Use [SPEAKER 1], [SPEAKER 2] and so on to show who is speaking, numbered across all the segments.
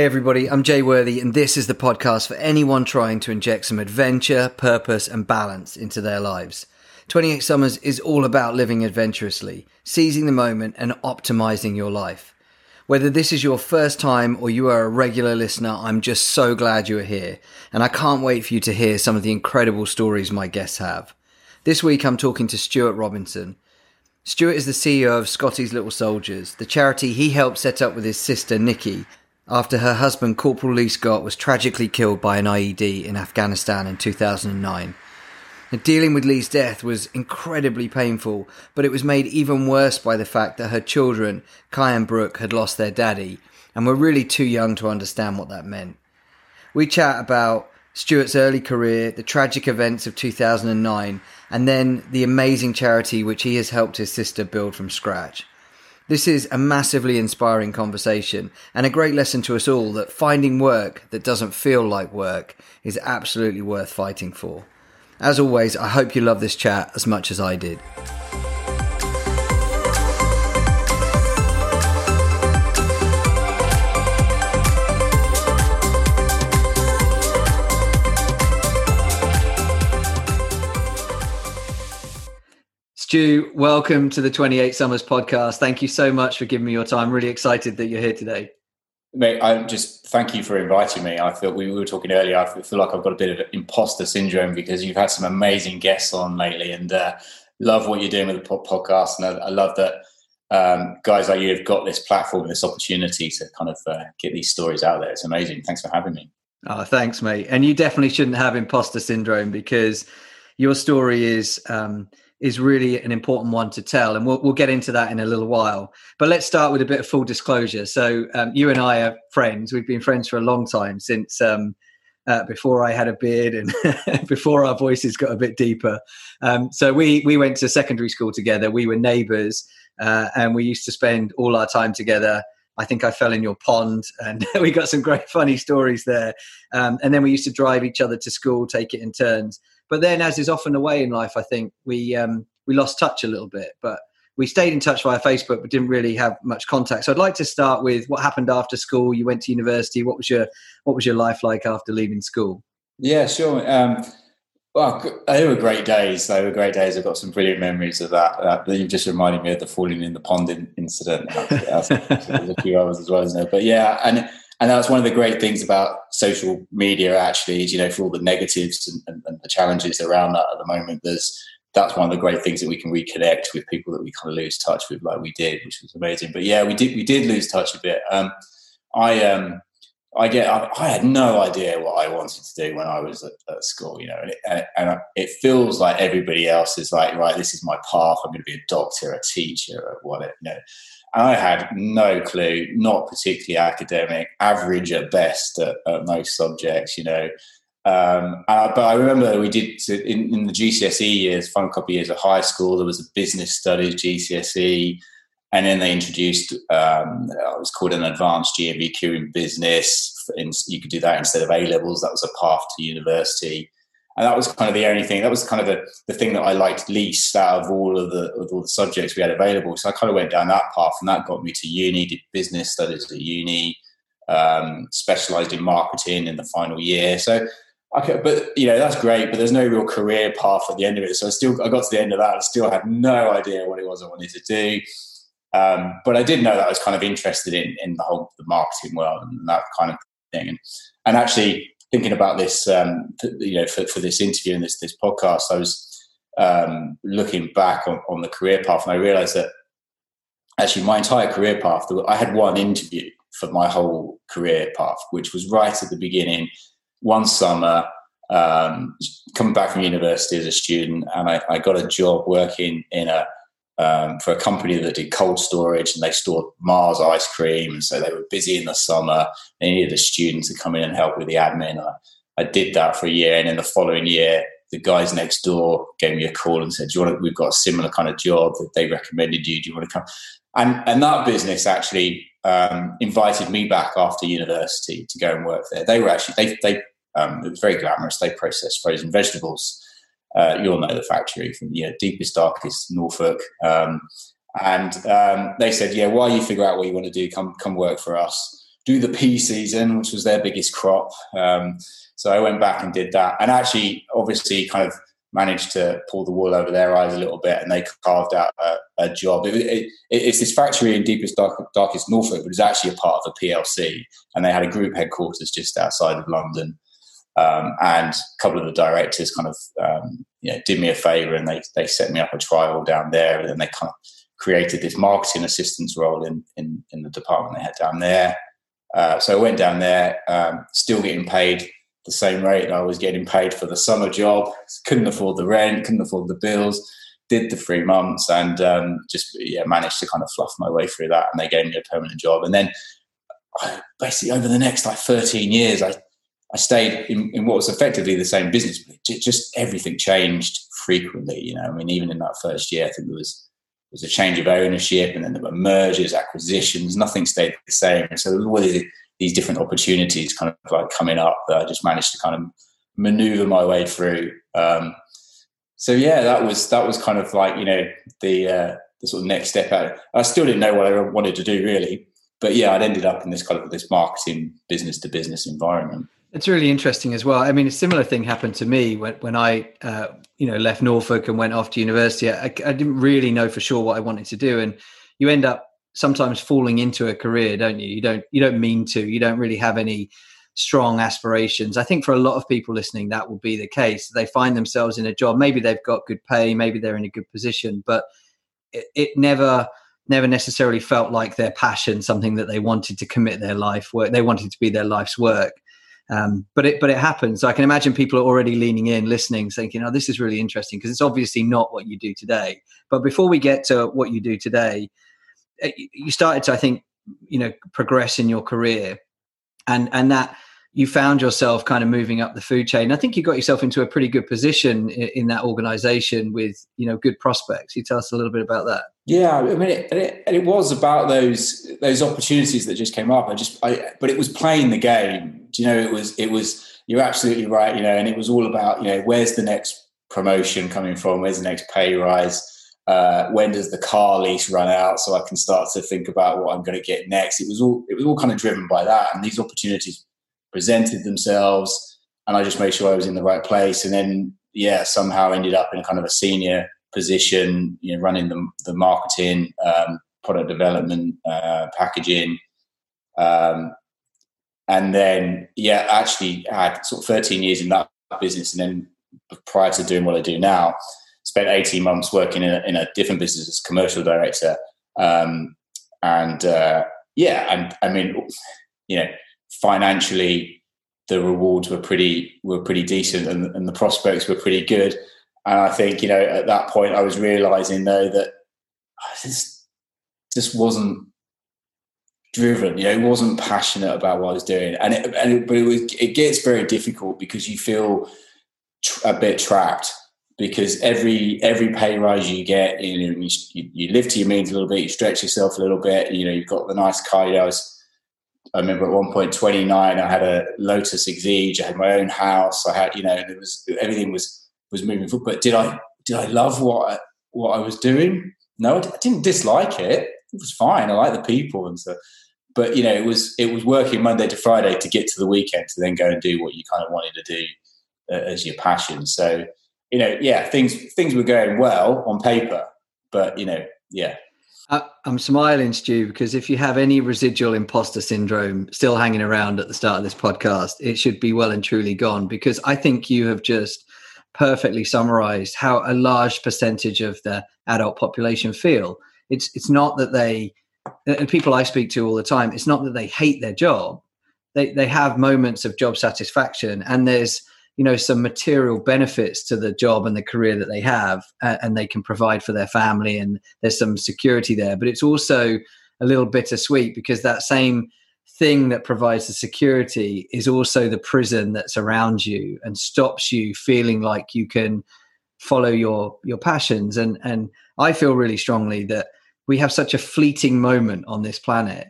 [SPEAKER 1] Hey, everybody, I'm Jay Worthy, and this is the podcast for anyone trying to inject some adventure, purpose, and balance into their lives. 28 Summers is all about living adventurously, seizing the moment, and optimizing your life. Whether this is your first time or you are a regular listener, I'm just so glad you are here, and I can't wait for you to hear some of the incredible stories my guests have. This week, I'm talking to Stuart Robinson. Stuart is the CEO of Scotty's Little Soldiers, the charity he helped set up with his sister Nikki after her husband, Corporal Lee Scott, was tragically killed by an IED in Afghanistan in 2009. dealing with Lee's death was incredibly painful, but it was made even worse by the fact that her children, Kai and Brooke, had lost their daddy and were really too young to understand what that meant. We chat about Stuart's early career, the tragic events of 2009, and then the amazing charity which he has helped his sister build from scratch. This is a massively inspiring conversation and a great lesson to us all that finding work that doesn't feel like work is absolutely worth fighting for. As always, I hope you love this chat as much as I did. Stu, welcome to the 28 Summers podcast. Thank you so much for giving me your time. Really excited that you're here today.
[SPEAKER 2] Mate, I just thank you for inviting me. I feel we were talking earlier. I feel like I've got a bit of imposter syndrome because you've had some amazing guests on lately, and uh, love what you're doing with the podcast. And I, I love that um, guys like you have got this platform and this opportunity to kind of uh, get these stories out there. It's amazing. Thanks for having me.
[SPEAKER 1] Oh, thanks, mate. And you definitely shouldn't have imposter syndrome because your story is. Um, is really an important one to tell, and we'll, we'll get into that in a little while. But let's start with a bit of full disclosure. So, um, you and I are friends. We've been friends for a long time since um, uh, before I had a beard and before our voices got a bit deeper. Um, so, we we went to secondary school together. We were neighbours, uh, and we used to spend all our time together. I think I fell in your pond, and we got some great funny stories there. Um, and then we used to drive each other to school, take it in turns. But then, as is often the way in life, I think we um, we lost touch a little bit. But we stayed in touch via Facebook, but didn't really have much contact. So I'd like to start with what happened after school. You went to university. What was your what was your life like after leaving school?
[SPEAKER 2] Yeah, sure. Um, well, they were great days. They were great days. I've got some brilliant memories of that. Uh, you just reminded me of the falling in the pond incident. There's a few others as well, isn't there? But yeah, and and that's one of the great things about social media actually is you know for all the negatives and, and, and, the challenges around that at the moment there's that's one of the great things that we can reconnect with people that we kind of lose touch with like we did which was amazing but yeah we did we did lose touch a bit um, i um I get. I, I, had no idea what I wanted to do when I was at, at school, you know, and it, and it, feels like everybody else is like, right, this is my path. I'm going to be a doctor, a teacher, or whatever, you know. I had no clue, not particularly academic, average at best at, at most subjects, you know. Um, uh, but I remember we did in, in, the GCSE years, couple of years of high school, there was a business studies GCSE, and then they introduced um, it was called an advanced GNVQ in business. And you could do that instead of A levels. That was a path to university and that was kind of the only thing. That was kind of the, the thing that I liked least out of all of the of all the subjects we had available. So I kind of went down that path, and that got me to uni. Did business studies at uni, um, specialised in marketing in the final year. So, okay, but you know that's great. But there's no real career path at the end of it. So I still I got to the end of that. I still had no idea what it was I wanted to do. Um, but I did know that I was kind of interested in in the whole the marketing world and that kind of thing. And and actually thinking about this, um, you know, for, for this interview and this this podcast, I was um, looking back on, on the career path, and I realised that actually my entire career path, I had one interview for my whole career path, which was right at the beginning, one summer, um, coming back from university as a student, and I, I got a job working in a um, for a company that did cold storage and they stored Mars ice cream. And so they were busy in the summer. They needed a student to come in and help with the admin. I, I did that for a year. And in the following year, the guys next door gave me a call and said, Do you want to, we've got a similar kind of job that they recommended you. Do you want to come? And, and that business actually um, invited me back after university to go and work there. They were actually, they, they um, it was very glamorous. They processed frozen vegetables uh, you'll know the factory from you know, deepest, darkest Norfolk. Um, and um, they said, "Yeah, while you figure out what you want to do, come come work for us." do the pea season, which was their biggest crop. Um, so I went back and did that, and actually, obviously, kind of managed to pull the wool over their eyes a little bit, and they carved out a, a job. It, it, it's this factory in deepest, dark, darkest Norfolk, but it's actually a part of a PLC, and they had a group headquarters just outside of London. Um, and a couple of the directors kind of um, you know did me a favour, and they they set me up a trial down there, and then they kind of created this marketing assistance role in in, in the department they had down there. Uh, so I went down there, um, still getting paid the same rate I was getting paid for the summer job. Couldn't afford the rent, couldn't afford the bills. Did the three months and um, just yeah managed to kind of fluff my way through that. And they gave me a permanent job. And then basically over the next like 13 years, I I stayed in, in what was effectively the same business. But just everything changed frequently. You know, I mean, even in that first year, I think there was there was a change of ownership, and then there were mergers, acquisitions. Nothing stayed the same. and So there was all these these different opportunities kind of like coming up that I just managed to kind of maneuver my way through. Um, so yeah, that was that was kind of like you know the uh, the sort of next step out. I still didn't know what I wanted to do really, but yeah, I'd ended up in this kind of this marketing business to business environment.
[SPEAKER 1] It's really interesting as well. I mean, a similar thing happened to me when, when I, uh, you know, left Norfolk and went off to university. I, I, didn't really know for sure what I wanted to do, and you end up sometimes falling into a career, don't you? You don't you don't mean to. You don't really have any strong aspirations. I think for a lot of people listening, that will be the case. They find themselves in a job. Maybe they've got good pay. Maybe they're in a good position, but it, it never never necessarily felt like their passion, something that they wanted to commit their life work. They wanted to be their life's work. Um, but it but it happens. So I can imagine people are already leaning in, listening, thinking, "Oh, this is really interesting," because it's obviously not what you do today. But before we get to what you do today, uh, you started to, I think, you know, progress in your career, and and that you found yourself kind of moving up the food chain. I think you got yourself into a pretty good position in, in that organization with you know good prospects. You tell us a little bit about that.
[SPEAKER 2] Yeah, I mean, it, it, it was about those those opportunities that just came up. I just, I, but it was playing the game. Do you know? It was, it was. You're absolutely right. You know, and it was all about you know where's the next promotion coming from? Where's the next pay rise? uh, when does the car lease run out so I can start to think about what I'm going to get next. It was all it was all kind of driven by that, and these opportunities presented themselves, and I just made sure I was in the right place, and then yeah, somehow ended up in kind of a senior position, you know, running the the marketing, um, product development, uh, packaging. Um, and then, yeah, actually had sort of 13 years in that business. And then prior to doing what I do now, spent 18 months working in a, in a different business as commercial director. Um, and uh, yeah, and I mean, you know, financially, the rewards were pretty were pretty decent, and, and the prospects were pretty good. And I think you know, at that point, I was realizing though that this just just wasn't driven. You know, wasn't passionate about what I was doing, and it, and it, but it was it gets very difficult because you feel a bit trapped because every every pay rise you get, you know, you, you live to your means a little bit, you stretch yourself a little bit. You know, you've got the nice car. You know, I I remember at one point, twenty nine, I had a Lotus Exige. I had my own house. I had, you know, it was everything was was moving forward. But did I did I love what I, what I was doing? No, I didn't dislike it. It was fine. I like the people and so. But you know, it was it was working Monday to Friday to get to the weekend to then go and do what you kind of wanted to do uh, as your passion. So you know, yeah, things things were going well on paper, but you know, yeah.
[SPEAKER 1] I'm smiling, Stu, because if you have any residual imposter syndrome still hanging around at the start of this podcast, it should be well and truly gone. Because I think you have just perfectly summarized how a large percentage of the adult population feel. It's it's not that they and people I speak to all the time. It's not that they hate their job. They they have moments of job satisfaction, and there's you know some material benefits to the job and the career that they have uh, and they can provide for their family and there's some security there. But it's also a little bittersweet because that same thing that provides the security is also the prison that's around you and stops you feeling like you can follow your your passions. And and I feel really strongly that we have such a fleeting moment on this planet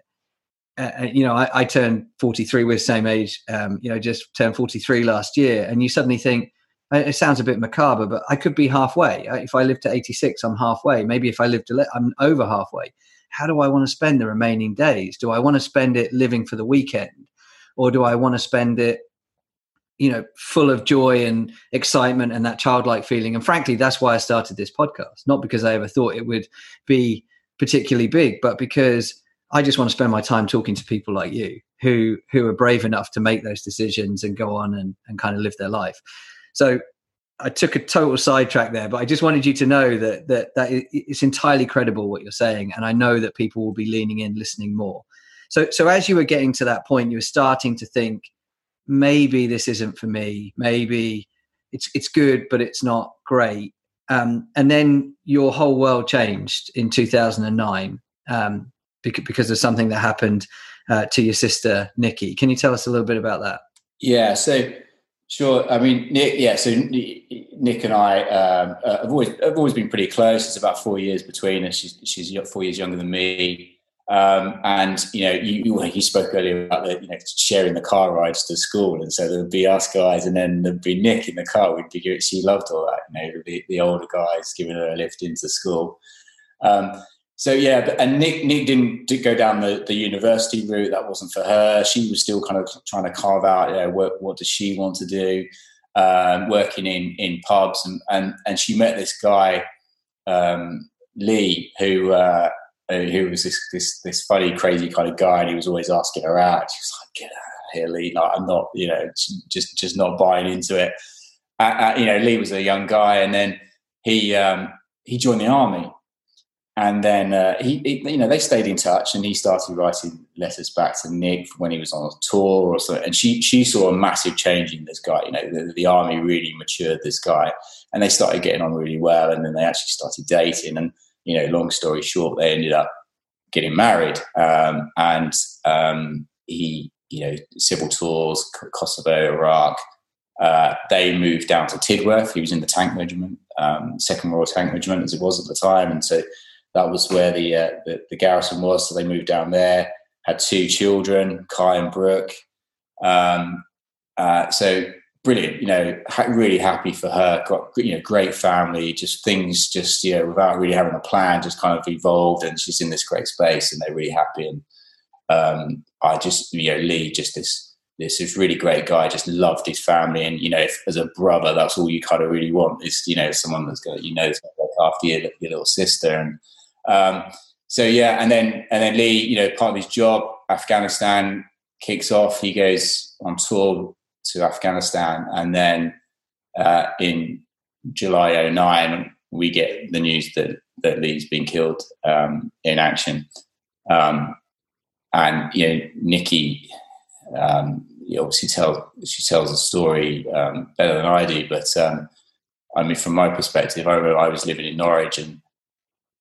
[SPEAKER 1] uh, you know, I, I, turned 43. We're the same age. Um, you know, just turned 43 last year, and you suddenly think it sounds a bit macabre, but I could be halfway. If I live to 86, I'm halfway. Maybe if I live to, I'm over halfway. how do I want to spend the remaining days? Do I want to spend it living for the weekend? Or do I want to spend it, you know, full of joy and excitement and that childlike feeling? And frankly, that's why I started this podcast. Not because I ever thought it would be particularly big, but because I just want to spend my time talking to people like you who who are brave enough to make those decisions and go on and, and kind of live their life. So I took a total sidetrack there, but I just wanted you to know that that that it's entirely credible what you're saying, and I know that people will be leaning in, listening more. So so as you were getting to that point, you were starting to think maybe this isn't for me. Maybe it's it's good, but it's not great. Um, and then your whole world changed in 2009 um, because, of something that happened uh, to your sister Nikki. Can you tell us a little bit about that?
[SPEAKER 2] Yeah. So Sure. I mean, Nick. Yeah. So Nick and I um, uh, have always have always been pretty close. It's about four years between us. She's she's four years younger than me. Um, and you know, you, you spoke earlier about the you know sharing the car rides to school, and so there would be us guys, and then there'd be Nick in the car. We'd be she loved all that. You know, the, the older guys giving her a lift into school. Um, so yeah, but, and Nick Nick didn't, did go down the, the university route. That wasn't for her. She was still kind of trying to carve out, you know, what, what does she want to do? Um, working in in pubs, and and and she met this guy um, Lee, who uh, who was this this this funny, crazy kind of guy, and he was always asking her out. She was like, "Get out of here, Lee! Like, I'm not, you know, just just not buying into it." Uh, uh, you know, Lee was a young guy, and then he um, he joined the army and then uh, he, he, you know, they stayed in touch, and he started writing letters back to Nick when he was on a tour or something. And she she saw a massive change in this guy. You know, the, the, army really matured this guy, and they started getting on really well. And then they actually started dating. And you know, long story short, they ended up getting married. Um, and um, he, you know, civil tours, Kosovo, Iraq. Uh, they moved down to Tidworth. He was in the tank regiment, um, Second Royal Tank Regiment, as it was at the time, and so that was where the, uh, the, the garrison was. So they moved down there. Had two children, Kai and Brooke. Um, uh, so brilliant. You know, ha- really happy for her. Got you know, great family. Just things, just you know, without really having a plan, just kind of evolved, and she's in this great space, and they're really happy. And um, I just, you know, Lee, just this this is really great guy. Just loved his family, and you know, if, as a brother, that's all you kind of really want is you know someone that's going to you know after your, your little sister and um, so yeah, and then and then Lee, you know, part of his job, Afghanistan kicks off. He goes on tour to Afghanistan, and then uh, in July 09, we get the news that that Lee's been killed um, in action. Um, and you know, Nikki um, obviously tells she tells the story um, better than I do, but um, I mean, from my perspective, I remember I was living in Norwich and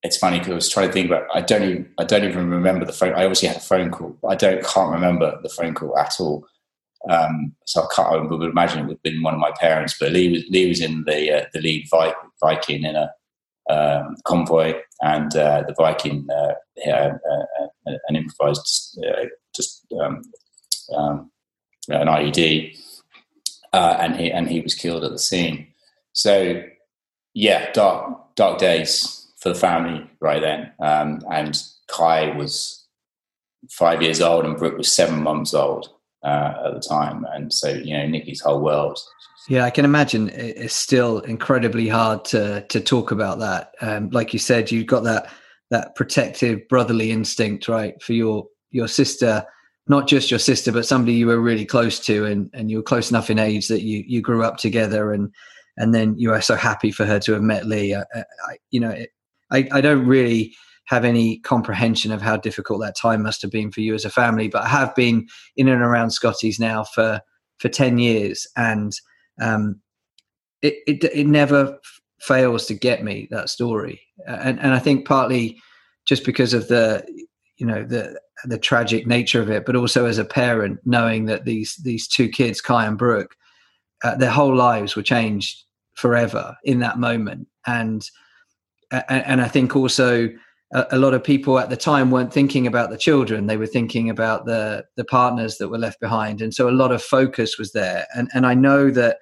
[SPEAKER 2] it's funny because I was trying to think about. I don't even. I don't even remember the phone. I obviously had a phone call. I don't. Can't remember the phone call at all. Um, so I can't. I would imagine it would have been one of my parents. But Lee was Lee was in the uh, the lead Viking in a um, convoy, and uh, the Viking uh, had uh, an improvised uh, just um, um, an IED, uh, and he and he was killed at the scene. So yeah, dark dark days for the family right then. Um, and Kai was five years old and Brooke was seven months old uh, at the time. And so, you know, Nikki's whole world.
[SPEAKER 1] Yeah, I can imagine it's still incredibly hard to to talk about that. Um, like you said, you've got that that protective brotherly instinct, right, for your your sister, not just your sister, but somebody you were really close to, and and you were close enough in age that you you grew up together, and and then you were so happy for her to have met Lee. I, I, you know, it, I, I don't really have any comprehension of how difficult that time must have been for you as a family, but I have been in and around Scotty's now for for ten years, and um, it, it it never fails to get me that story, and and I think partly just because of the you know the the tragic nature of it, but also as a parent knowing that these these two kids, Kai and Brooke, uh, their whole lives were changed forever in that moment, and and, I think also a, lot of people at the time weren't thinking about the children; they were thinking about the the partners that were left behind, and so a lot of focus was there. And and I know that,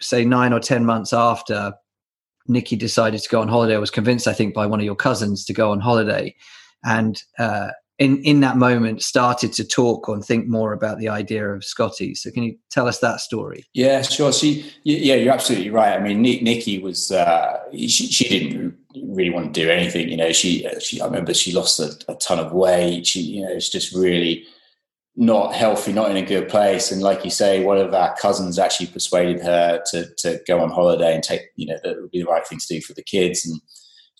[SPEAKER 1] say nine or ten months after Nikki decided to go on holiday. I was convinced, I think, by one of your cousins to go on holiday, and uh, in in that moment started to talk and think more about the idea of Scotty. So can you tell us that story?
[SPEAKER 2] Yeah, sure. She, yeah, you're absolutely right. I mean, Nikki was uh, she, she didn't really want to do anything. You know, she, she I remember she lost a, a ton of weight. She, you know, it's just really not healthy, not in a good place. And like you say, one of our cousins actually persuaded her to to go on holiday and take, you know, that would be the right thing to do for the kids. And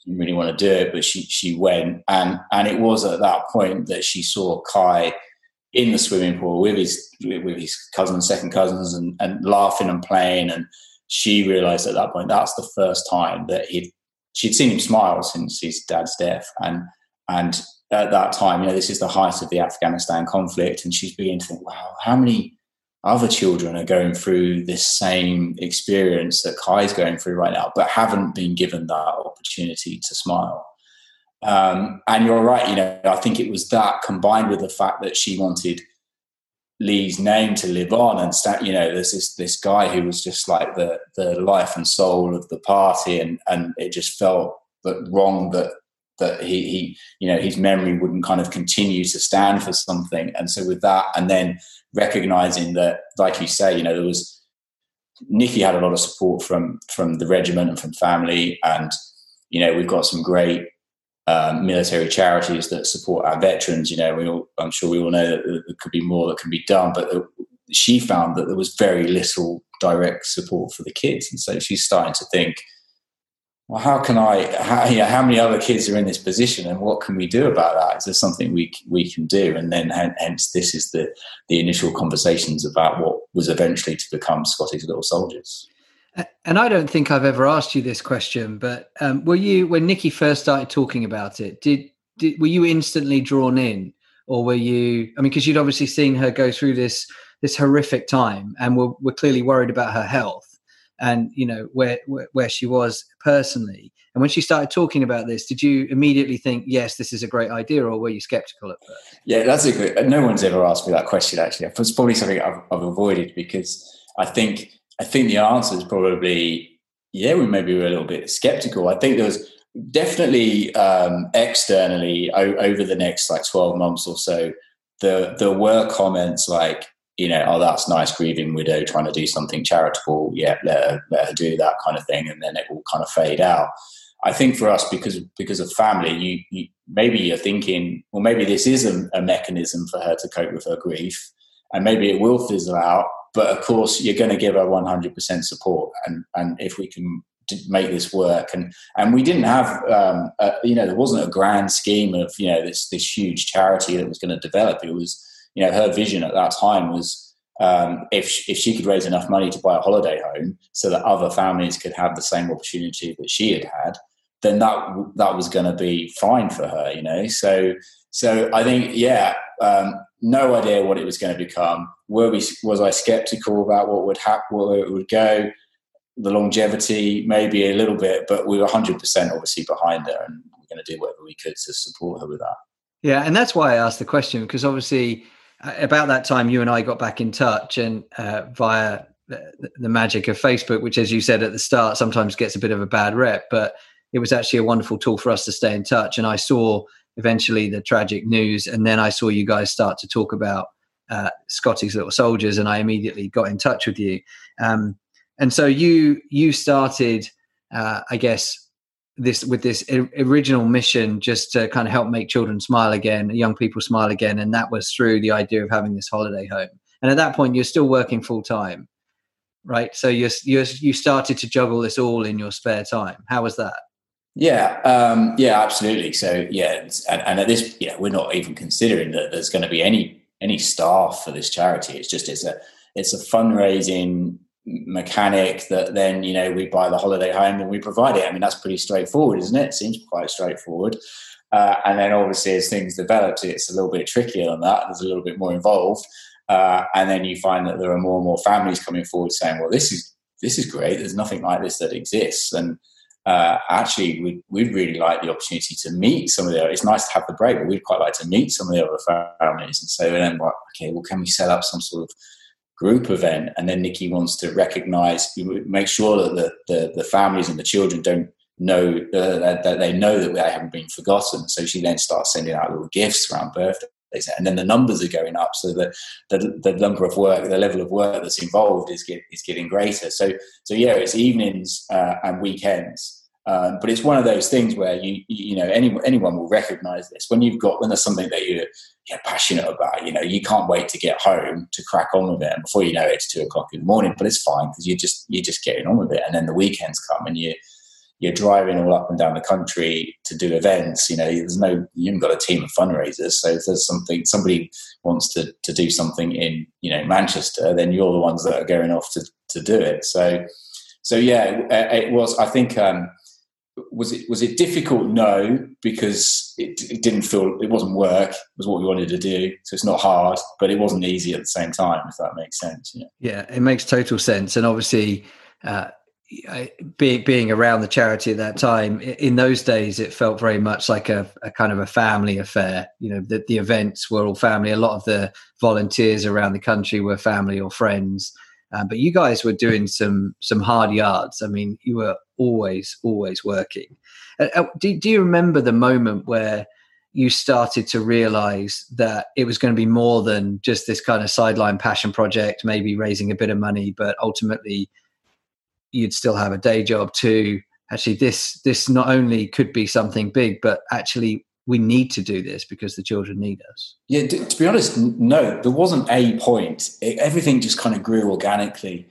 [SPEAKER 2] didn't really want to do it, but she she went, and and it was at that point that she saw Kai in the swimming pool with his with his cousins, second cousins, and and laughing and playing, and she realised at that point that's the first time that he she'd seen him smile since his dad's death, and and at that time, you know, this is the height of the Afghanistan conflict, and she's beginning to think, wow, how many other children are going through this same experience that Kai's going through right now, but haven't been given that opportunity to smile. Um, and you're right, you know, I think it was that combined with the fact that she wanted Lee's name to live on and start, you know, there's this this guy who was just like the the life and soul of the party and and it just felt that wrong that that he, he you know his memory wouldn't kind of continue to stand for something and so with that and then recognizing that like you say you know there was Nikki had a lot of support from from the regiment and from family. And you know we've got some great um, military charities that support our veterans. You know we all, I'm sure we all know that there could be more that can be done but she found that there was very little direct support for the kids. And so she's starting to think well, how can I? How, you know, how many other kids are in this position, and what can we do about that? Is there something we we can do? And then, hence, this is the the initial conversations about what was eventually to become Scotty's Little Soldiers.
[SPEAKER 1] And I don't think I've ever asked you this question, but um, were you when Nikki first started talking about it? Did, did were you instantly drawn in, or were you? I mean, because you'd obviously seen her go through this this horrific time, and were, were clearly worried about her health and you know where, where, where she was personally. And when she started talking about this did you immediately think yes this is a great idea or were you skeptical at first?
[SPEAKER 2] Yeah that's a good no one's ever asked me that question actually. It's probably something I've, I've avoided because i think i think the answer is probably yeah we maybe were a little bit skeptical. I think there was definitely um, externally o- over the next like 12 months or so there, there were comments like you know, oh, that's nice, grieving widow trying to do something charitable. Yeah, let her, let her do that kind of thing, and then it will kind of fade out. I think for us, because because of family, you, you maybe you're thinking, well, maybe this is a, a, mechanism for her to cope with her grief, and maybe it will fizzle out. But of course, you're going to give her 100% support, and and if we can make this work, and and we didn't have, um, a, you know, there wasn't a grand scheme of you know this this huge charity that was going to develop. It was you know, her vision at that time was um, if if she could raise enough money to buy a holiday home so that other families could have the same opportunity that she had had, then that that was going to be fine for her. You know, so so I think yeah, um, no idea what it was going to become. Were we was I skeptical about what would happen, where it would go? The longevity, maybe a little bit, but we were 100% obviously behind her, and we're going to do whatever we could to support her with that.
[SPEAKER 1] Yeah, and that's why I asked the question because obviously about that time, you and I got back in touch, and uh, via the, the, magic of Facebook, which, as you said at the start, sometimes gets a bit of a bad rep, but it was actually a wonderful tool for us to stay in touch. And I saw eventually the tragic news, and then I saw you guys start to talk about uh, Scotty's Little Soldiers, and I immediately got in touch with you. Um, and so you you started, uh, I guess, this with this original mission just to kind of help make children smile again young people smile again. And that was through the idea of having this holiday home. And at that point you're still working full time right? So you you you started to juggle this all in your spare time. How was that?
[SPEAKER 2] Yeah um, yeah absolutely. So yeah and, and at this yeah we're not even considering that there's going to be any any staff for this charity. It's just it's a it's a fundraising mechanic that then you know we buy the holiday home and we provide it. I mean that's pretty straightforward isn't it, seems quite straightforward. Uh, and then obviously as things develop it's a little bit trickier than that. There's a little bit more involved. Uh, and then you find that there are more and more families coming forward saying well this is this is great. There's nothing like this that exists. And uh, actually we'd, we'd really like the opportunity to meet some of the it's nice to have the break but we'd quite like to meet some of the other families and so then well, okay well can we set up some sort of group event, and then Nikki wants to recognise, make sure that the, the, the families and the children don't know uh, that, that, they know that they haven't been forgotten. So she then starts sending out little gifts around birthdays, and then the numbers are going up. So the the, the number of work, the level of work that's involved is get, is getting greater. So so yeah, it's evenings uh, and weekends. Um, but it's one of those things where you you know anyone anyone will recognise this when you've got when there's something that you're, you're, passionate about. You know you can't wait to get home to crack on with it, and before you know it, it's two o'clock in the morning. But it's fine because you're just you're just getting on with it, and then the weekends come and you you're driving all up and down the country to do events. You know there's no you haven't got a team of fundraisers, so if there's something somebody wants to to do something in you know Manchester, then you're the ones that are going off to to do it. So so yeah, it, it was I think. Um, was it was it difficult? No, because it, it, didn't feel it wasn't work. It was what we wanted to do, so it's not hard, but it wasn't easy at the same time. If that makes sense.
[SPEAKER 1] Yeah, yeah it makes total sense. And obviously, uh, being being around the charity at that time, in those days, it felt very much like a, a kind of a family affair. You know, the, the events were all family. A lot of the volunteers around the country were family or friends. Uh, but you guys were doing some some hard yards. I mean, you were always always working. Uh, uh, do, do you remember the moment where you started to realize that it was going to be more than just this kind of sideline passion project, maybe raising a bit of money, but ultimately you'd still have a day job too. Actually, this this not only could be something big, but actually we need to do this because the children need us.
[SPEAKER 2] Yeah, to, to be honest, no, there wasn't a point. It, everything just kind of grew organically.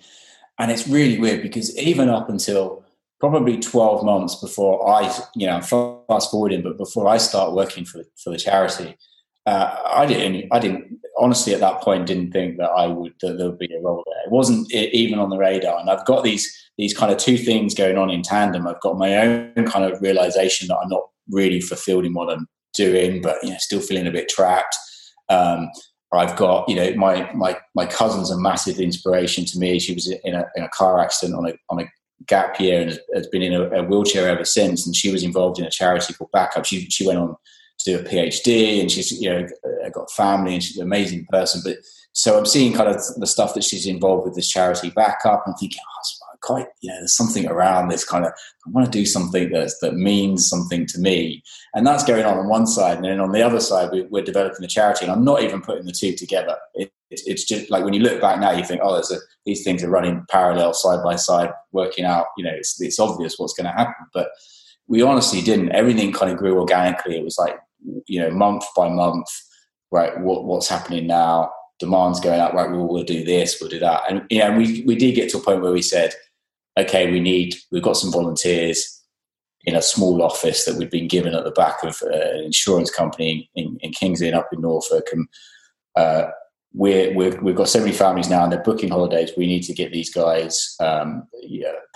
[SPEAKER 2] And it's really weird because even up until probably 12 months before I, you know, fast forwarding, but before I start working for, for the charity, uh, I didn't, I didn't, honestly, at that point, didn't think that I would, that there would be a role there. It wasn't even on the radar. And I've got these, these kind of two things going on in tandem. I've got my own kind of realization that I'm not really fulfilled in what I'm doing, but you know, still feeling a bit trapped. Um, I've got, you know, my my my cousin's a massive inspiration to me. She was in a in a car accident on a on a gap year and has been in a, a wheelchair ever since. And she was involved in a charity called Backup. She she went on to do a PhD and she's you know got family and she's an amazing person. But so I'm seeing kind of the stuff that she's involved with this charity Backup and thinking, oh, quite, you know, there's something around this kind of, I want to do something that's, that means something to me. And that's going on on one side. And then on the other side, we, are developing the charity. And I'm not even putting the two together. It, it, it's just like when you look back now, you think, oh, there's a, these things are running parallel side by side, working out, you know, it's, it's obvious what's going to happen. But we honestly didn't. Everything kind of grew organically. It was like, you know, month by month, right, what, what's happening now? Demand's going up, right, we'll, we'll do this, we'll do that. And, you know, we, we did get to a point where we said, okay, we need, we've got some volunteers in a small office that we've been given at the back of uh, an insurance company in, in King's Lynn up in Norfolk. And uh, we're, we have got so many families now and they're booking holidays. We need to get these guys um,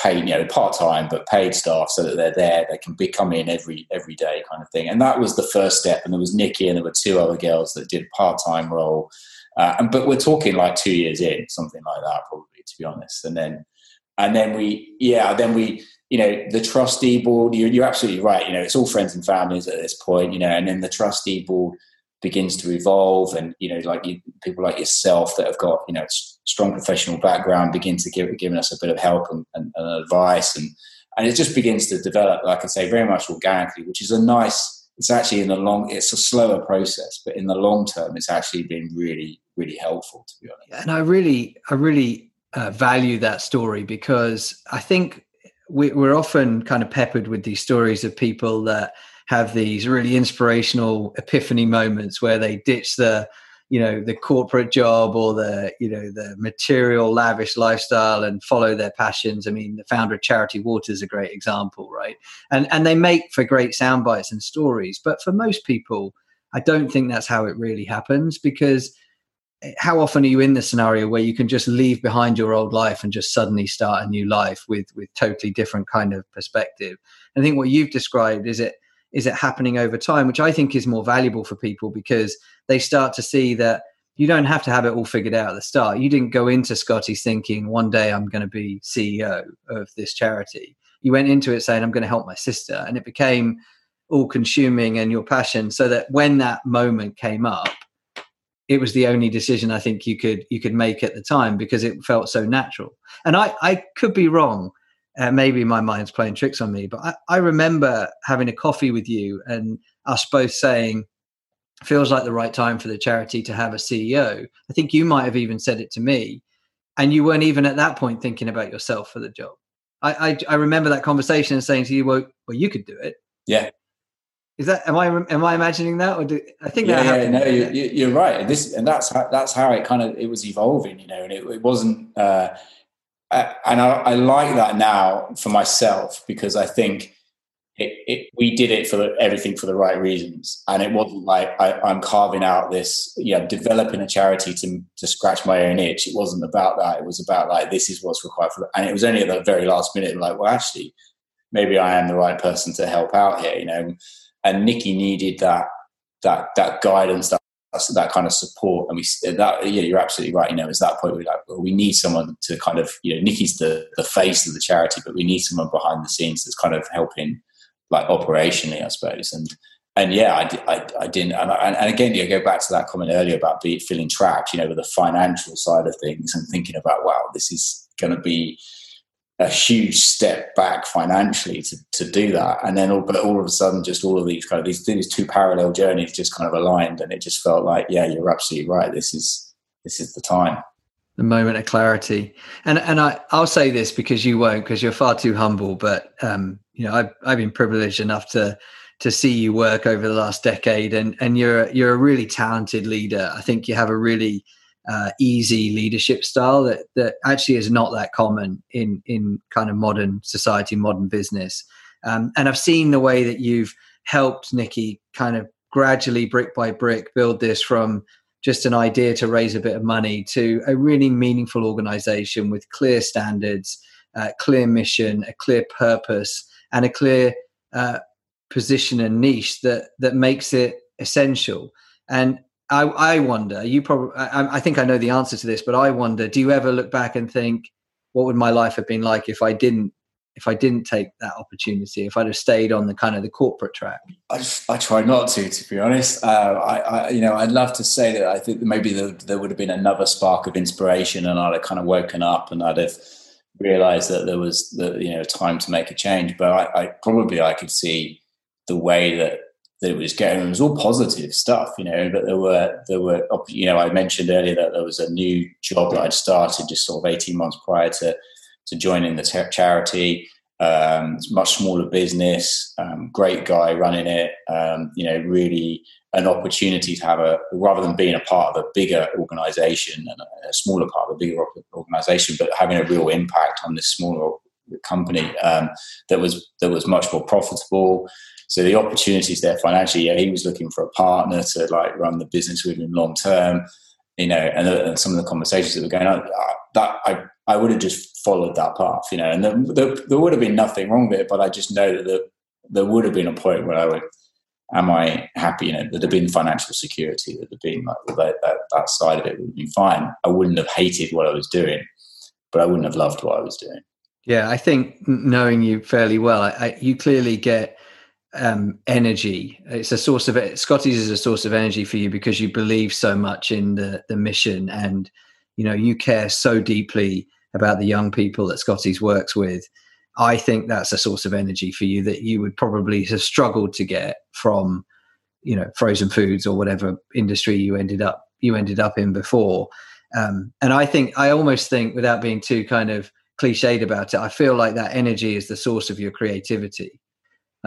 [SPEAKER 2] paid, you know, part time, but paid staff so that they're there. They can be come in every every day, kind of thing. And that was the first step. And there was Nikki and there were two other girls that did part time role. Uh, and but we're talking like two years in, something like that, probably to be honest. And then and then we yeah then we you know the trustee board you're, you're absolutely right you know it's all friends and families at this point you know and then the trustee board begins to evolve and you know like you, people like yourself that have got you know strong professional background begin to give giving us a bit of help and, and, and advice. And and it just begins to develop like i say very much organically which is a nice it's actually in the long it's a slower process but in the long term it's actually been really really helpful to be honest.
[SPEAKER 1] And i really i really uh, value that story because I think we, we're often kind of peppered with these stories of people that have these really inspirational epiphany moments where they ditch the you know the corporate job or the you know the material lavish lifestyle and follow their passions. I mean the founder of charity water is a great example right? And and they make for great sound bites and stories. But for most people i don't think that's how it really happens because how often are you in the scenario where you can just leave behind your old life and just suddenly start a new life with with totally different kind of perspective? I think what you've described is it is it happening over time which i think is more valuable for people because they start to see that you don't have to have it all figured out at the start. You didn't go into scotty's thinking one day i'm going to be ceo of this charity. You went into it saying i'm going to help my sister and it became all consuming and your passion so that when that moment came up it was the only decision I think you could you could make at the time because it felt so natural. And I I could be wrong. Uh, maybe my mind's playing tricks on me, but I, I remember having a coffee with you and us both saying, feels like the right time for the charity to have a CEO. I think you might have even said it to me, and you weren't even at that point thinking about yourself for the job. I I, I remember that conversation and saying to you, "Well, well, you could do it."
[SPEAKER 2] Yeah,
[SPEAKER 1] is that am I am I imagining that, or do, I think
[SPEAKER 2] yeah,
[SPEAKER 1] that
[SPEAKER 2] yeah no, you, you're right. And this and that's how that's how it kind of it was evolving, you know. And it, it wasn't, uh, and I, I, like that now for myself because I think it, it, we did it for the, everything for the right reasons, and it wasn't like I, am carving out this, you know, developing a charity to to scratch my own itch. It wasn't about that. It was about like this is what's required for, and it was only at the very last minute, like, well, actually, maybe I am the right person to help out here, you know and Nikki needed that that that guidance, that that kind of support. And we that yeah, you're absolutely right. You know, it's that point we're like, well, we need someone to kind of you know, Nikki's the the face of the charity, but we need someone behind the scenes that's kind of helping, like operationally, I suppose. And and yeah, I, I, I didn't. And, and again, you go back to that comment earlier about be, feeling trapped. You know, with the financial side of things and thinking about, wow, this is going to be a huge step back financially to, to do that. And then all, but all of a sudden, just all of these kind of these, these two parallel journeys just kind of aligned, and it just felt like, yeah, you're absolutely right. This is this is the time.
[SPEAKER 1] The moment of clarity, and and I I'll say this because you won't because you're far too humble. But um, you know, I've I've been privileged enough to to see you work over the last decade, and and you're you're a really talented leader. I think you have a really uh, easy leadership style that that actually is not that common in in kind of modern society, modern business. Um, and I've seen the way that you've helped Nikki kind of gradually, brick by brick, build this from just an idea to raise a bit of money to a really meaningful organization with clear standards, uh, clear mission, a clear purpose, and a clear uh, position and niche that that makes it essential. And I, I wonder. You probably. I, I, think I know the answer to this, but I wonder. Do you ever look back and think, what would my life have been like if I didn't, if I didn't take that opportunity? If I'd have stayed on the kind of the corporate track?
[SPEAKER 2] I, I try not to, to be honest. Uh, I, I, you know, I'd love to say that I think maybe there, there would have been another spark of inspiration, and I'd have kind of woken up and I'd have realized that there was the you know time to make a change. But I, I probably I could see the way that that it was getting. It was all positive stuff, you know. But there were there were you know I mentioned earlier that there was a new job that I'd started just sort of eighteen months prior to to joining the charity. Um, it's much smaller business, um, great guy running it. Um, you know, really an opportunity to have a rather than being a part of a bigger organization and a, a smaller part of a bigger organization, but having a real impact on this smaller company um, that was that was much more profitable. So the opportunities there financially, yeah, he was looking for a partner to like run the business with him long term, you know, and, uh, and, some of the conversations that were going on, uh, that I, I would have just followed that path, you know, and there, there, there would have been nothing wrong with it, but I just know that there, there would have been a point where I would, am I happy? You know, there'd have been financial security, there'd have been like that, that, that side of it would have been fine. I wouldn't have hated what I was doing, but I wouldn't have loved what I was doing.
[SPEAKER 1] Yeah, I think knowing you fairly well, I, I, you clearly get um, energy. It's a source of Scotty's is a source of energy for you because you believe so much in the the mission, and you know you care so deeply about the young people that Scotty's works with. I think that's a source of energy for you that you would probably have struggled to get from, you know, frozen foods or whatever industry you ended up you ended up in before. Um, and I think I almost think, without being too kind of cliched about it, I feel like that energy is the source of your creativity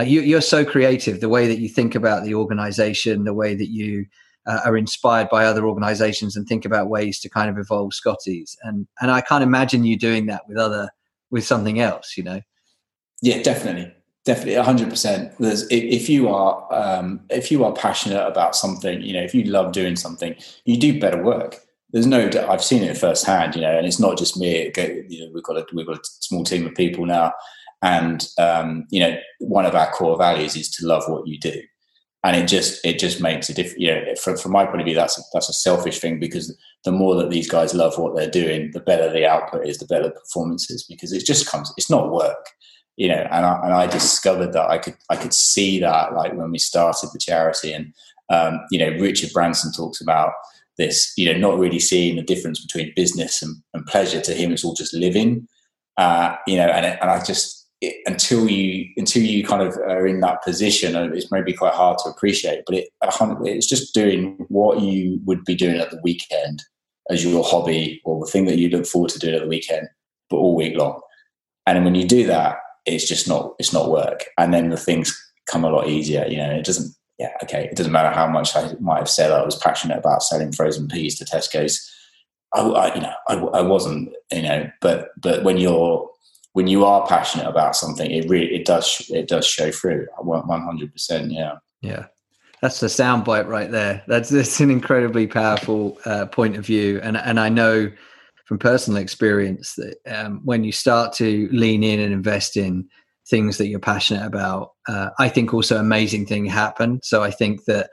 [SPEAKER 1] you, you're so creative, the way that you think about the organization, the way that you uh, are inspired by other organizations and think about ways to kind of evolve Scotty's. And and I can't imagine you doing that with other with something else, you know.
[SPEAKER 2] Yeah, definitely, definitely, hundred percent. There's if you are um, if you are passionate about something, you know, if you love doing something, you do better work. There's no, I've seen it firsthand, you know, and it's not just me. You know, we've got a we've got a small team of people now and um, you know one of our core values is to love what you do and it just it just makes a difference you know from, from my point of view that's a, that's a selfish thing because the more that these guys love what they're doing the better the output is the better the performance is because it just comes it's not work you know and I, and I discovered that I could I could see that like when we started the charity and um, you know Richard Branson talks about this, you know, not really seeing the difference between business and, and pleasure. To him, it's all just living, uh, you know. And and I just it, until you until you kind of are in that position, it's maybe quite hard to appreciate. But it, it's just doing what you would be doing at the weekend as your hobby or the thing that you look forward to doing at the weekend, but all week long. And when you do that, it's just not it's not work. And then the things come a lot easier. You know, it doesn't yeah, okay, it doesn't matter how much I might have said I was passionate about selling frozen peas to Tesco's. I, I you know, I, I, wasn't, you know, but but when you're when you are passionate about something, it really it does it does show through. One hundred percent, yeah,
[SPEAKER 1] yeah. That's the soundbite right there. That's that's an incredibly powerful uh, point of view, and and I know from personal experience that um, when you start to lean in and invest in things that you're passionate about, uh, I think also amazing things happen. So I think that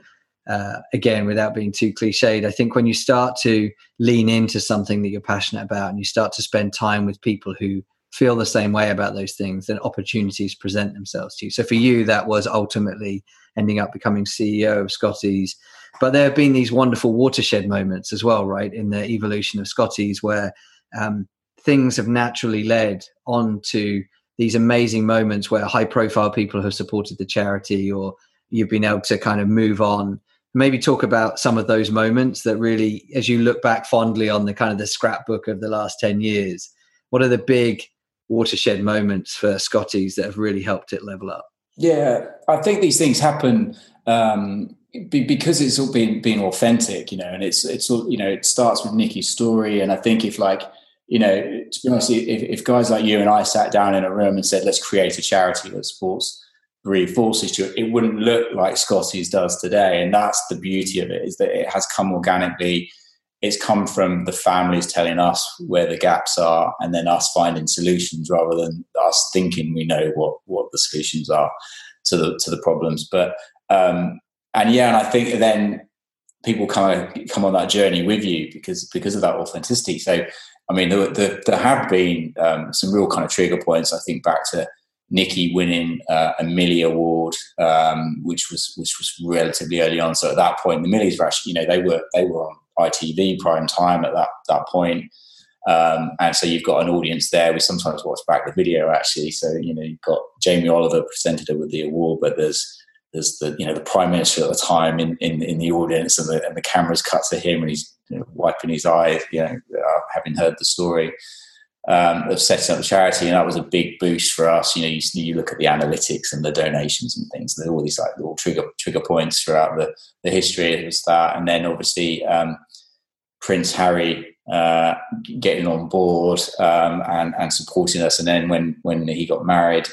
[SPEAKER 1] uh, again, without being too cliched, I think when you start to lean into something that you're passionate about and you start to spend time with people who feel the same way about those things, then opportunities present themselves to you. So for you, that was ultimately ending up becoming CEO of Scotties. But there have been these wonderful watershed moments as well, right, in the evolution of Scotties, where um, things have naturally led on to these amazing moments where high profile people have supported the charity or you've been able to kind of move on maybe talk about some of those moments that really as you look back fondly on the kind of the scrapbook of the last 10 years what are the big watershed moments for scotties that have really helped it level up
[SPEAKER 2] yeah i think these things happen um, because it's all been being authentic you know and it's it's all you know it starts with nikki's story and i think if like you know, to be honest, if, if guys like you and I sat down in a room and said, let's create a charity that supports bereaved forces to it, it wouldn't look like Scotties does today. And that's the beauty of it, is that it has come organically. It's come from the families telling us where the gaps are and then us finding solutions rather than us thinking we know what, what the solutions are to the to the problems. But um, and yeah, and I think then people kind of come on that journey with you because because of that authenticity. So I mean, there, there, there have been um, some real kind of trigger points. I think back to Nikki winning uh, a Millie Award, um, which was which was relatively early on. So at that point, the Millies were actually, you know, they were they were on ITV prime time at that that point. Um, and so you've got an audience there. We sometimes watch back the video actually. So you know you've got Jamie Oliver presented her with the award, but there's there's the you know the prime minister at the time in in, in the audience, and the and the cameras cut to him, and he's you know, wiping his eyes, you know, uh, having heard the story um, of setting up the charity, and that was a big boost for us. You know, you, you look at the analytics and the donations and things. There are all these like little trigger trigger points throughout the the history. It was that, and then obviously um, Prince Harry uh, getting on board um, and and supporting us, and then when when he got married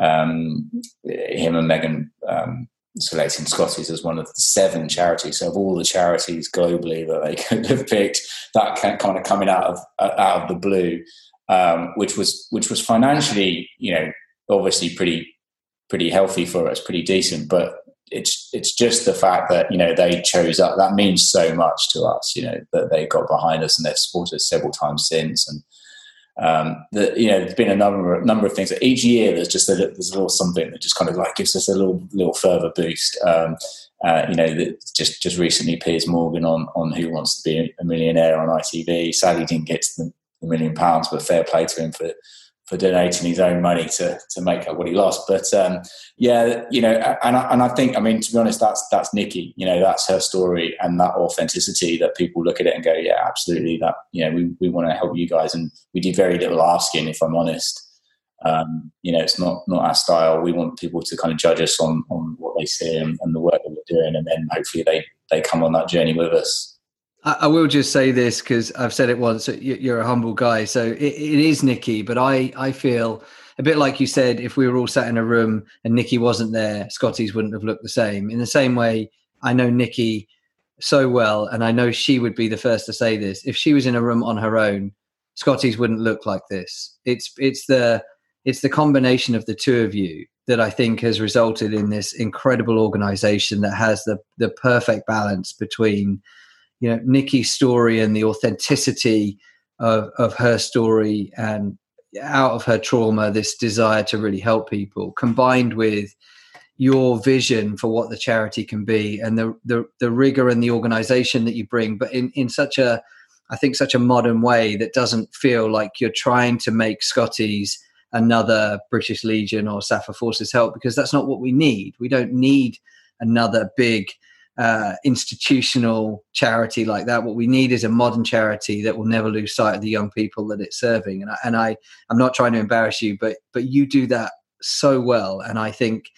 [SPEAKER 2] um, him and Meghan um, selecting Scotties as one of the seven charities. So of all the charities globally that they could have picked, that kind of coming out of out of the blue, um, which was which was financially, you know, obviously pretty pretty healthy for us, pretty decent, but. It's it's just the fact that you know they chose up that means so much to us you know that they got behind us and they've supported us several times since and um, you know there's been a number number of things. That Each year there's just a there's a little something that just kind of like gives us a little little further boost. Um, uh, you know, just just recently Piers Morgan on on Who Wants to Be a Millionaire on ITV. Sadly, didn't get to the, the million pounds, but fair play to him for for donating his own money to to make up what he lost. But um, yeah, you know, and I, and I think, I mean, to be honest, that's that's Nikki. You know, that's her story and that authenticity that people look at it and go, yeah, absolutely. That you know, we we want to help you guys, and we do very little asking, if I'm honest. Um, you know, it's not not our style. We want people to kind of judge us on on what they see and, and the work that we're doing, and then hopefully they they come on that journey with us.
[SPEAKER 1] I, will just say this because I've said it once. You're a humble guy, so it, it is Nikki. But I, I feel a bit like you said. If we were all sat in a room and Nikki wasn't there, Scotties wouldn't have looked the same. In the same way, I know Nikki so well, and I know she would be the first to say this. If she was in a room on her own, Scotties wouldn't look like this. It's it's the it's the combination of the two of you that I think has resulted in this incredible organization that has the the perfect balance between you know Nikki's story and the authenticity of of her story and out of her trauma this desire to really help people combined with your vision for what the charity can be and the the, the rigor and the organization that you bring, but in, in such a I think such a modern way that doesn't feel like you're trying to make Scotties another British Legion or SSAFA Forces Help because that's not what we need. We don't need another big uh, institutional charity like that. What we need is a modern charity that will never lose sight of the young people that it's serving. And I, and I, I'm not trying to embarrass you, but but you do that so well. And I think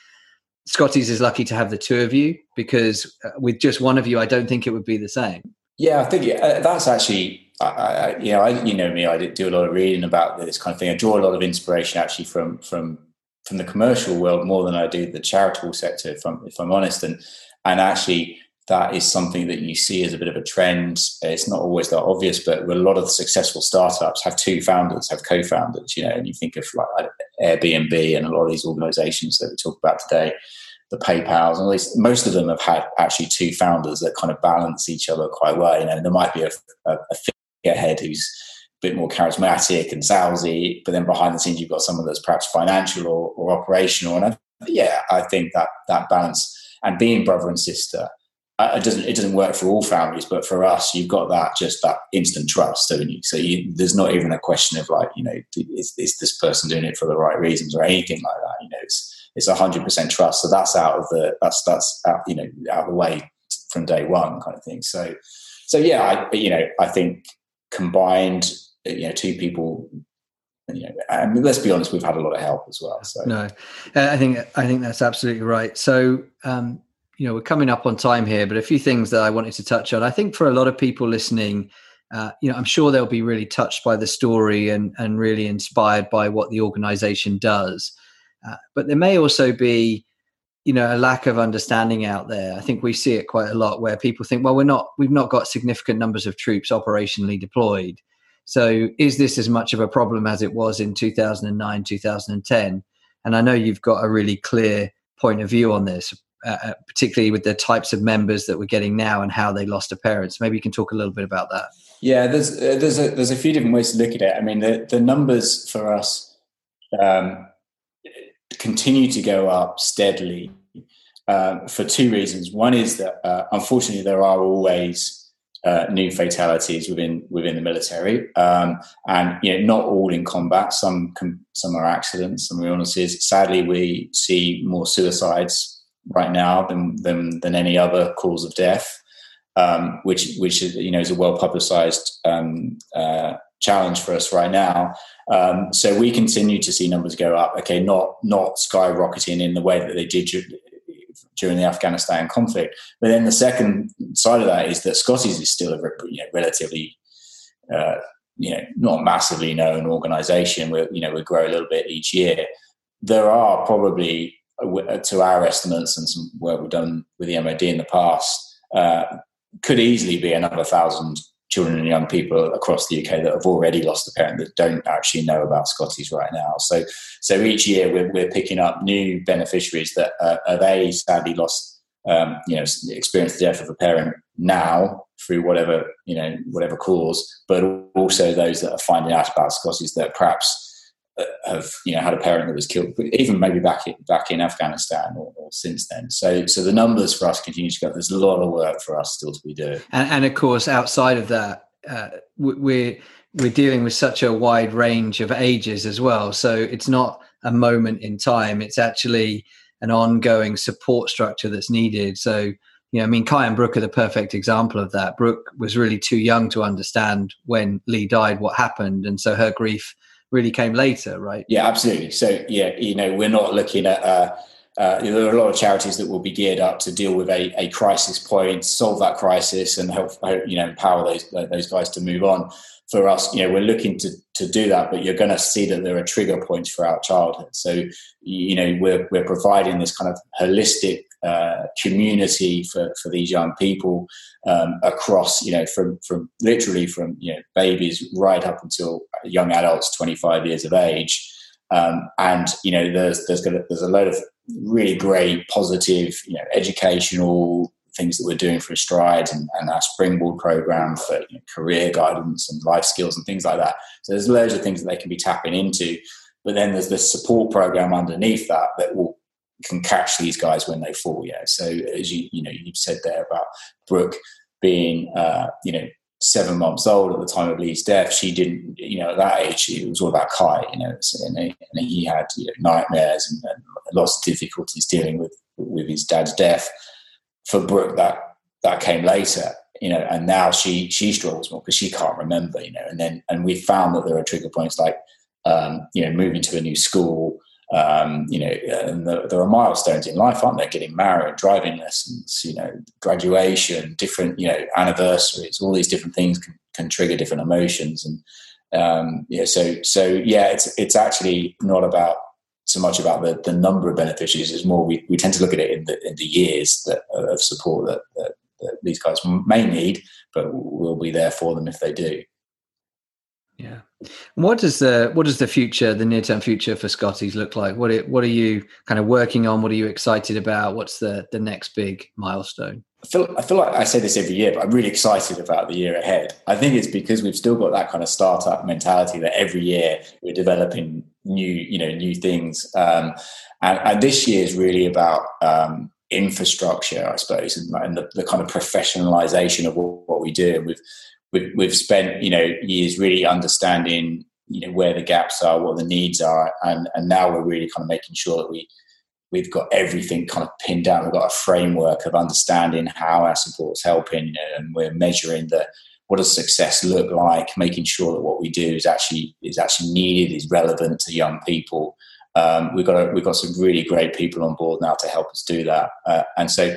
[SPEAKER 1] Scotties is lucky to have the two of you because uh, with just one of you, I don't think it would be the same.
[SPEAKER 2] Yeah, I think uh, that's actually, I, I, you know, I, you know me, I do a lot of reading about this kind of thing. I draw a lot of inspiration actually from from from the commercial world more than I do the charitable sector, if I'm if I'm honest. And and actually, that is something that you see as a bit of a trend. It's not always that obvious, but a lot of successful startups have two founders, have co-founders. You know, and you think of like Airbnb and a lot of these organisations that we talk about today, the PayPal's, and least most of them have had actually two founders that kind of balance each other quite well. You know, there might be a, a, a figurehead who's a bit more charismatic and salesy, but then behind the scenes you've got someone that's perhaps financial or, or operational. And I, yeah, I think that that balance and being brother and sister uh, it doesn't it doesn't work for all families, but for us, you've got that just that instant trust, don't you? So you, there's not even a question of like, you know, is, is this person doing it for the right reasons or anything like that? You know, it's it's hundred percent trust. So that's out of the that's that's out, you know out of the way from day one, kind of thing. So so yeah, I, you know, I think combined, you know, two people you know, and let's be honest, we've had a lot of help as well. So
[SPEAKER 1] no, I think I think that's absolutely right. So um, you know, we're coming up on time here, but a few things that I wanted to touch on. I think for a lot of people listening, uh, you know, I'm sure they'll be really touched by the story and and really inspired by what the organisation does. Uh, but there may also be, you know, a lack of understanding out there. I think we see it quite a lot where people think, well, we're not, we've not got significant numbers of troops operationally deployed. So is this as much of a problem as it was in 2009, 2010? And I know you've got a really clear point of view on this, uh, uh, particularly with the types of members that we're getting now and how they lost a parent. So maybe you can talk a little bit about that.
[SPEAKER 2] Yeah, there's uh, there's a there's a few different ways to look at it. I mean, the the numbers for us um, continue to go up steadily uh, for two reasons. One is that uh, unfortunately there are always uh, new fatalities within within the military, um, and you know not all in combat. Some some are accidents, some are illnesses. Sadly, we see more suicides right now than than, than any other cause of death, um, which which is you know is a well publicized um, uh, challenge for us right now. Um, so we continue to see numbers go up. Okay, not not skyrocketing in the way that they did during the Afghanistan conflict. But then the second side of that is that Scotties is still a you know, relatively, uh, you know, not massively known organisation. We you know we grow a little bit each year. There are probably, to our estimates and some work we've done with the MOD in the past, uh, could easily be another thousand children and young people across the UK that have already lost a parent that don't actually know about Scotties right now. So, so each year we're, we're picking up new beneficiaries that uh, are they sadly lost, um, you know, experienced the death of a parent now through whatever you know whatever cause, but also those that are finding out about Scotties that perhaps have you know had a parent that was killed, even maybe back in, back in Afghanistan or, or, since then. So so the numbers for us continue to go. There's a lot of work for us still to be doing.
[SPEAKER 1] And, and of course, outside of that, uh, we're we're dealing with such a wide range of ages as well. So it's not a moment in time. It's actually an ongoing support structure that's needed. So you know, I mean, Kai and Brooke are the perfect example of that. Brooke was really too young to understand when Lee died what happened, and so her grief really came later, right?
[SPEAKER 2] Yeah, absolutely. So yeah, you know, we're not looking at. Uh, uh, there are a lot of charities that will be geared up to deal with a, a crisis point, solve that crisis, and help you know empower those those guys to move on. For us, you know, we're looking to to do that, but you're going to see that there are trigger points throughout childhood. So you know, we're we're providing this kind of holistic uh, community for, for these young people um, across, you know, from, from literally from, you know, babies right up until young adults, 25 years of age. Um, and, you know, there's, there's, gonna, there's a load of really great, positive, you know, educational things that we're doing for Strides and, and our Springboard program for you know, career guidance and life skills and things like that. So there's loads of things that they can be tapping into. But then there's this support program underneath that that will can catch these guys when they fall. Yeah. So as you you know you've said there about Brooke being uh, you know seven months old at the time of Lee's death, she didn't, you know, at that age, it was all about Kai, you know, and, he, and he had you know, nightmares and, and, lots of difficulties dealing with with his dad's death. For Brooke, that that came later, you know, and now she she struggles more because she can't remember, you know, and then and we found that there are trigger points like, um, you know, moving to a new school, um, you know, and the, there are milestones in life, aren't there? Getting married, driving lessons, you know, graduation, different, you know, anniversaries, all these different things can, can trigger different emotions. And um, yeah, so so yeah, it's it's actually not about so much about the, the number of beneficiaries. It's more we, we tend to look at it in the in the years that, of support that, that, that these guys may need, but we'll be there for them if they do.
[SPEAKER 1] Yeah. What does the what does the future, the near term future for Scotties look like? What it, what are you kind of working on? What are you excited about? What's the the next big milestone?
[SPEAKER 2] I feel I feel like I say this every year, but I'm really excited about the year ahead. I think it's because we've still got that kind of startup mentality that every year we're developing new you know new things, um, and, and, this year is really about um, infrastructure, I suppose, and, and the, the, kind of professionalization of what, what we do. And we've we've, we've spent you know years really understanding you know where the gaps are, what the needs are, and and now we're really kind of making sure that we we've got everything kind of pinned down. We've got a framework of understanding how our support's helping, you know, and we're measuring the what does success look like, making sure that what we do is actually is actually needed, is relevant to young people. Um, we've got a, we've got some really great people on board now to help us do that, uh, and so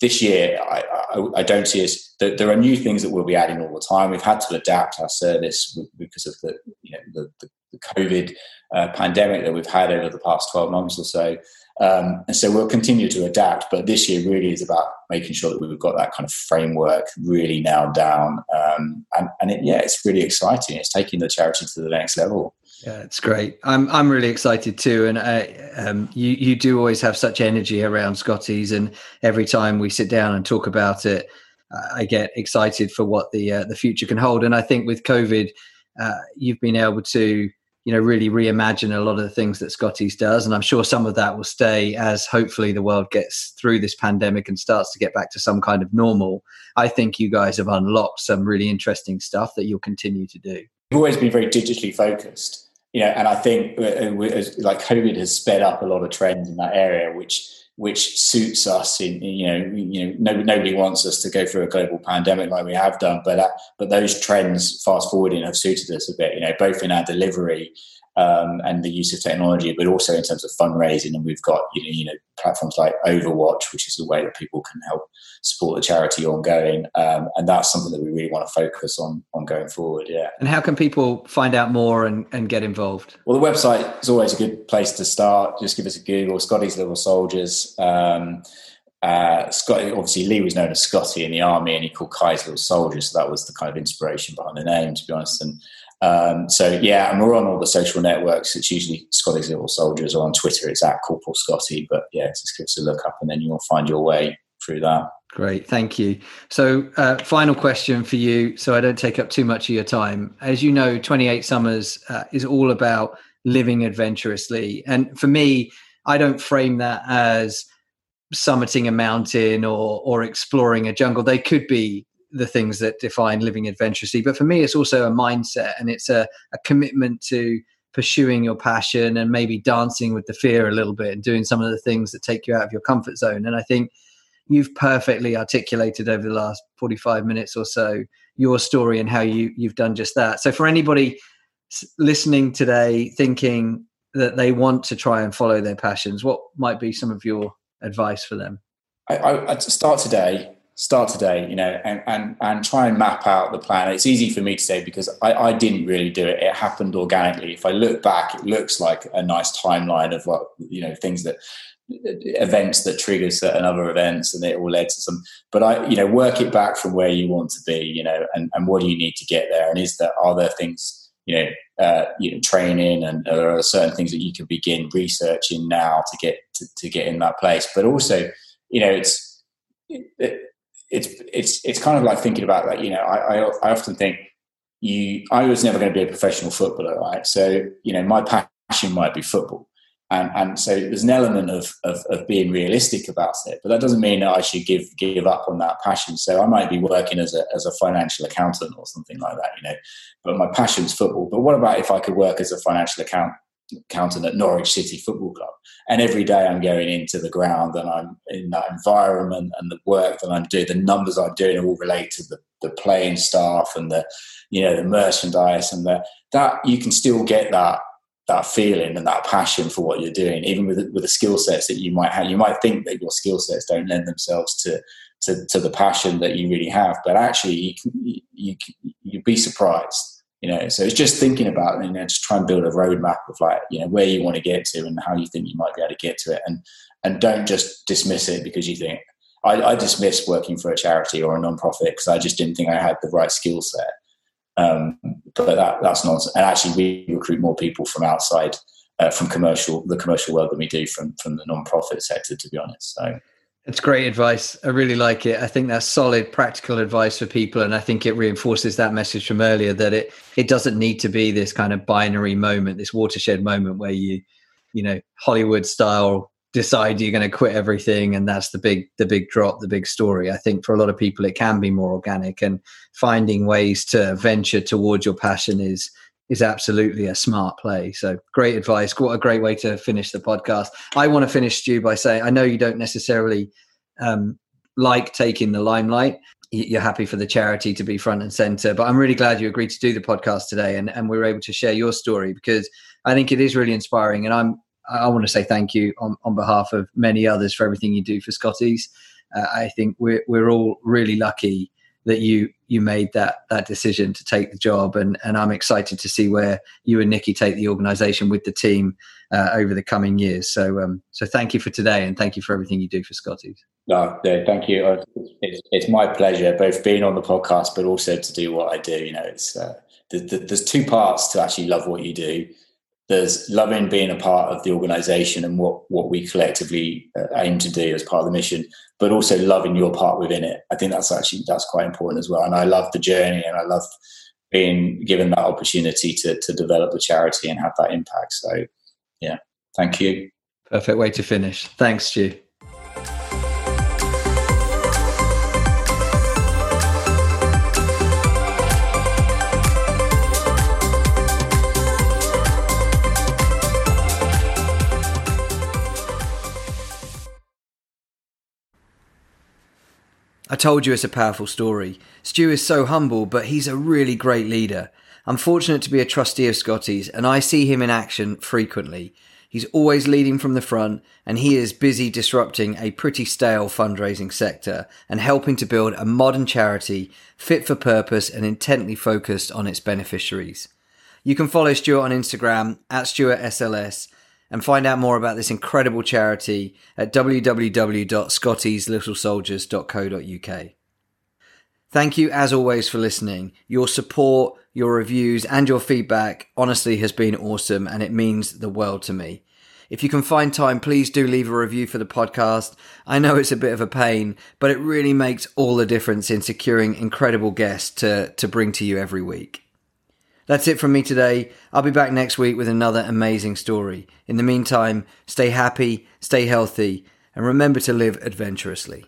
[SPEAKER 2] this year, I, I, I, don't see us. There are new things that we'll be adding all the time. We've had to adapt our service because of the you know the, the, the COVID uh, pandemic that we've had over the past twelve months or so, um, and so we'll continue to adapt. But this year really is about making sure that we've got that kind of framework really nailed down, um, and, and it, yeah, it's really exciting. It's taking the charity to the next level.
[SPEAKER 1] Yeah, it's great. I'm I'm really excited too, and I, um, you you do always have such energy around Scotties, and every time we sit down and talk about it, I get excited for what the uh, the future can hold. And I think with COVID, uh, you've been able to you know really reimagine a lot of the things that Scotties does, and I'm sure some of that will stay as hopefully the world gets through this pandemic and starts to get back to some kind of normal. I think you guys have unlocked some really interesting stuff that you'll continue to do.
[SPEAKER 2] We've always been very digitally focused you know, and I think uh, uh, like COVID has sped up a lot of trends in that area, which which suits us. In, you know, you know, nobody, nobody wants us to go through a global pandemic like we have done, but uh, but those trends fast forwarding have suited us a bit. You know, both in our delivery um, and the use of technology, but also in terms of fundraising. And we've got you know, you know platforms like Overwatch, which is a way that people can help support the charity ongoing, um, and that's something that we really want to focus on on going forward. Yeah.
[SPEAKER 1] And how can people find out more and, and get involved?
[SPEAKER 2] Well, the website is always a good place to start. Just give us a Google, Scotty's Little Soldiers. Um, uh, Scott, obviously, Lee was known as Scotty in the army, and he called Kai's Little Soldiers. So that was the kind of inspiration behind the name, to be honest. And um, so yeah, and we're on all the social networks. It's usually Scotty's Little Soldiers, or on Twitter it's at Corporal Scotty. But yeah, just give us a look up, and then you'll find your way through that.
[SPEAKER 1] Great, thank you. So, uh, final question for you, so I don't take up too much of your time. As you know, Twenty Eight Summers uh, is all about living adventurously, and for me, I don't frame that as summiting a mountain or or exploring a jungle. They could be the things that define living adventurously. But for me, it's also a mindset and it's a, a commitment to pursuing your passion and maybe dancing with the fear a little bit and doing some of the things that take you out of your comfort zone. And I think you've perfectly articulated over the last 45 minutes or so your story and how you you've done just that. So for anybody listening today thinking that they want to try and follow their passions, what might be some of your advice for them?
[SPEAKER 2] I, I, I'd start today start today, you know, and, and, and try and map out the plan. It's easy for me to say because I, I didn't really do it. It happened organically. If I look back, it looks like a nice timeline of what, you know, things that events that trigger certain other events and it all led to some but i you know work it back from where you want to be you know and, and what do you need to get there and is there are there things you know uh, you know training and there are certain things that you can begin researching now to get to, to get in that place but also you know it's it, it's it's it's kind of like thinking about that. You know, I, I, I often think you. I was never going to be a professional footballer, right? So you know, my passion might be football, and and so there's an element of, of, of being realistic about it, but that doesn't mean that I should give give up on that passion. So I might be working as a as a financial accountant or something like that, you know. But my passion's football. But what about if I could work as a financial account accountant at Norwich City Football Club, and every day I'm going into the ground and I'm in that environment and the work that I'm doing, the numbers I'm doing all relate to the, the playing staff and the you know the merchandise and the that you can still get that that feeling and that passion for what you're doing, even with with the skill sets that you might have. You might think that your skill sets don't lend themselves to, to to the passion that you really have, but actually, you you, you you'd be surprised. You know, so it's just thinking about you know, just try and build a roadmap of like you know where you want to get to and how you think you might be able to get to it, and and don't just dismiss it because you think I, I dismissed working for a charity or a non-profit because I just didn't think I had the right skill set um, but that, that's nonsense. And actually, we recruit more people from outside, uh, from commercial, the commercial world than we do from from the non-profit sector. To be honest, so.
[SPEAKER 1] It's great advice. I really like it. I think that's solid, practical advice for people, and I think it reinforces that message from earlier that it it doesn't need to be this kind of binary moment, this watershed moment where you, you know, Hollywood style decide you're going to quit everything and that's the big the big drop the big story i think for a lot of people it can be more organic and finding ways to venture towards your passion is is absolutely a smart play. So great advice. What a great way to finish the podcast. I want to finish stu by saying i know you don't necessarily um, like taking the limelight. You're happy for the charity to be front and center but i'm really glad you agreed to do the podcast today and, and we were able to share your story because i think it is really inspiring. And i'm I want to say thank you on, on behalf of many others for everything you do for Scotties. Uh, I think we're we're all really lucky that you you made that that decision to take the job, and and I'm excited to see where you and Nikki take the organisation with the team uh, over the coming years. So um, so thank you for today, and thank you for everything you do for Scotties.
[SPEAKER 2] No, thank you. Uh, it's, it's my pleasure, both being on the podcast, but also to do what I do. You know, it's uh, the, the, there's two parts to actually love what you do there's loving being a part of the organization and what what we collectively uh, aim to do as part of the mission but also loving your part within it. I think that's actually that's quite important as well. And i love the journey and i love being given that opportunity to to develop the charity and have that impact. So yeah thank you.
[SPEAKER 1] Perfect way to finish. Thanks stu I told you it's a powerful story. Stu is so humble, but he's a really great leader. I'm fortunate to be a trustee of Scotty's, and I see him in action frequently. He's always leading from the front, and he is busy disrupting a pretty stale fundraising sector and helping to build a modern charity fit for purpose and intently focused on its beneficiaries. You can follow Stuart on Instagram at StuartSLS and find out more about this incredible charity at www.scottieslittlesoldiers.co.uk. Thank you as always for listening. Your support, your reviews, and your feedback honestly has been awesome and it means the world to me. If you can find time, please do leave a review for the podcast. I know it's a bit of a pain, but it really makes all the difference in securing incredible guests to, to bring to you every week. That's it from me today. I'll be back next week with another amazing story. In the meantime, stay happy, stay healthy, and remember to live adventurously.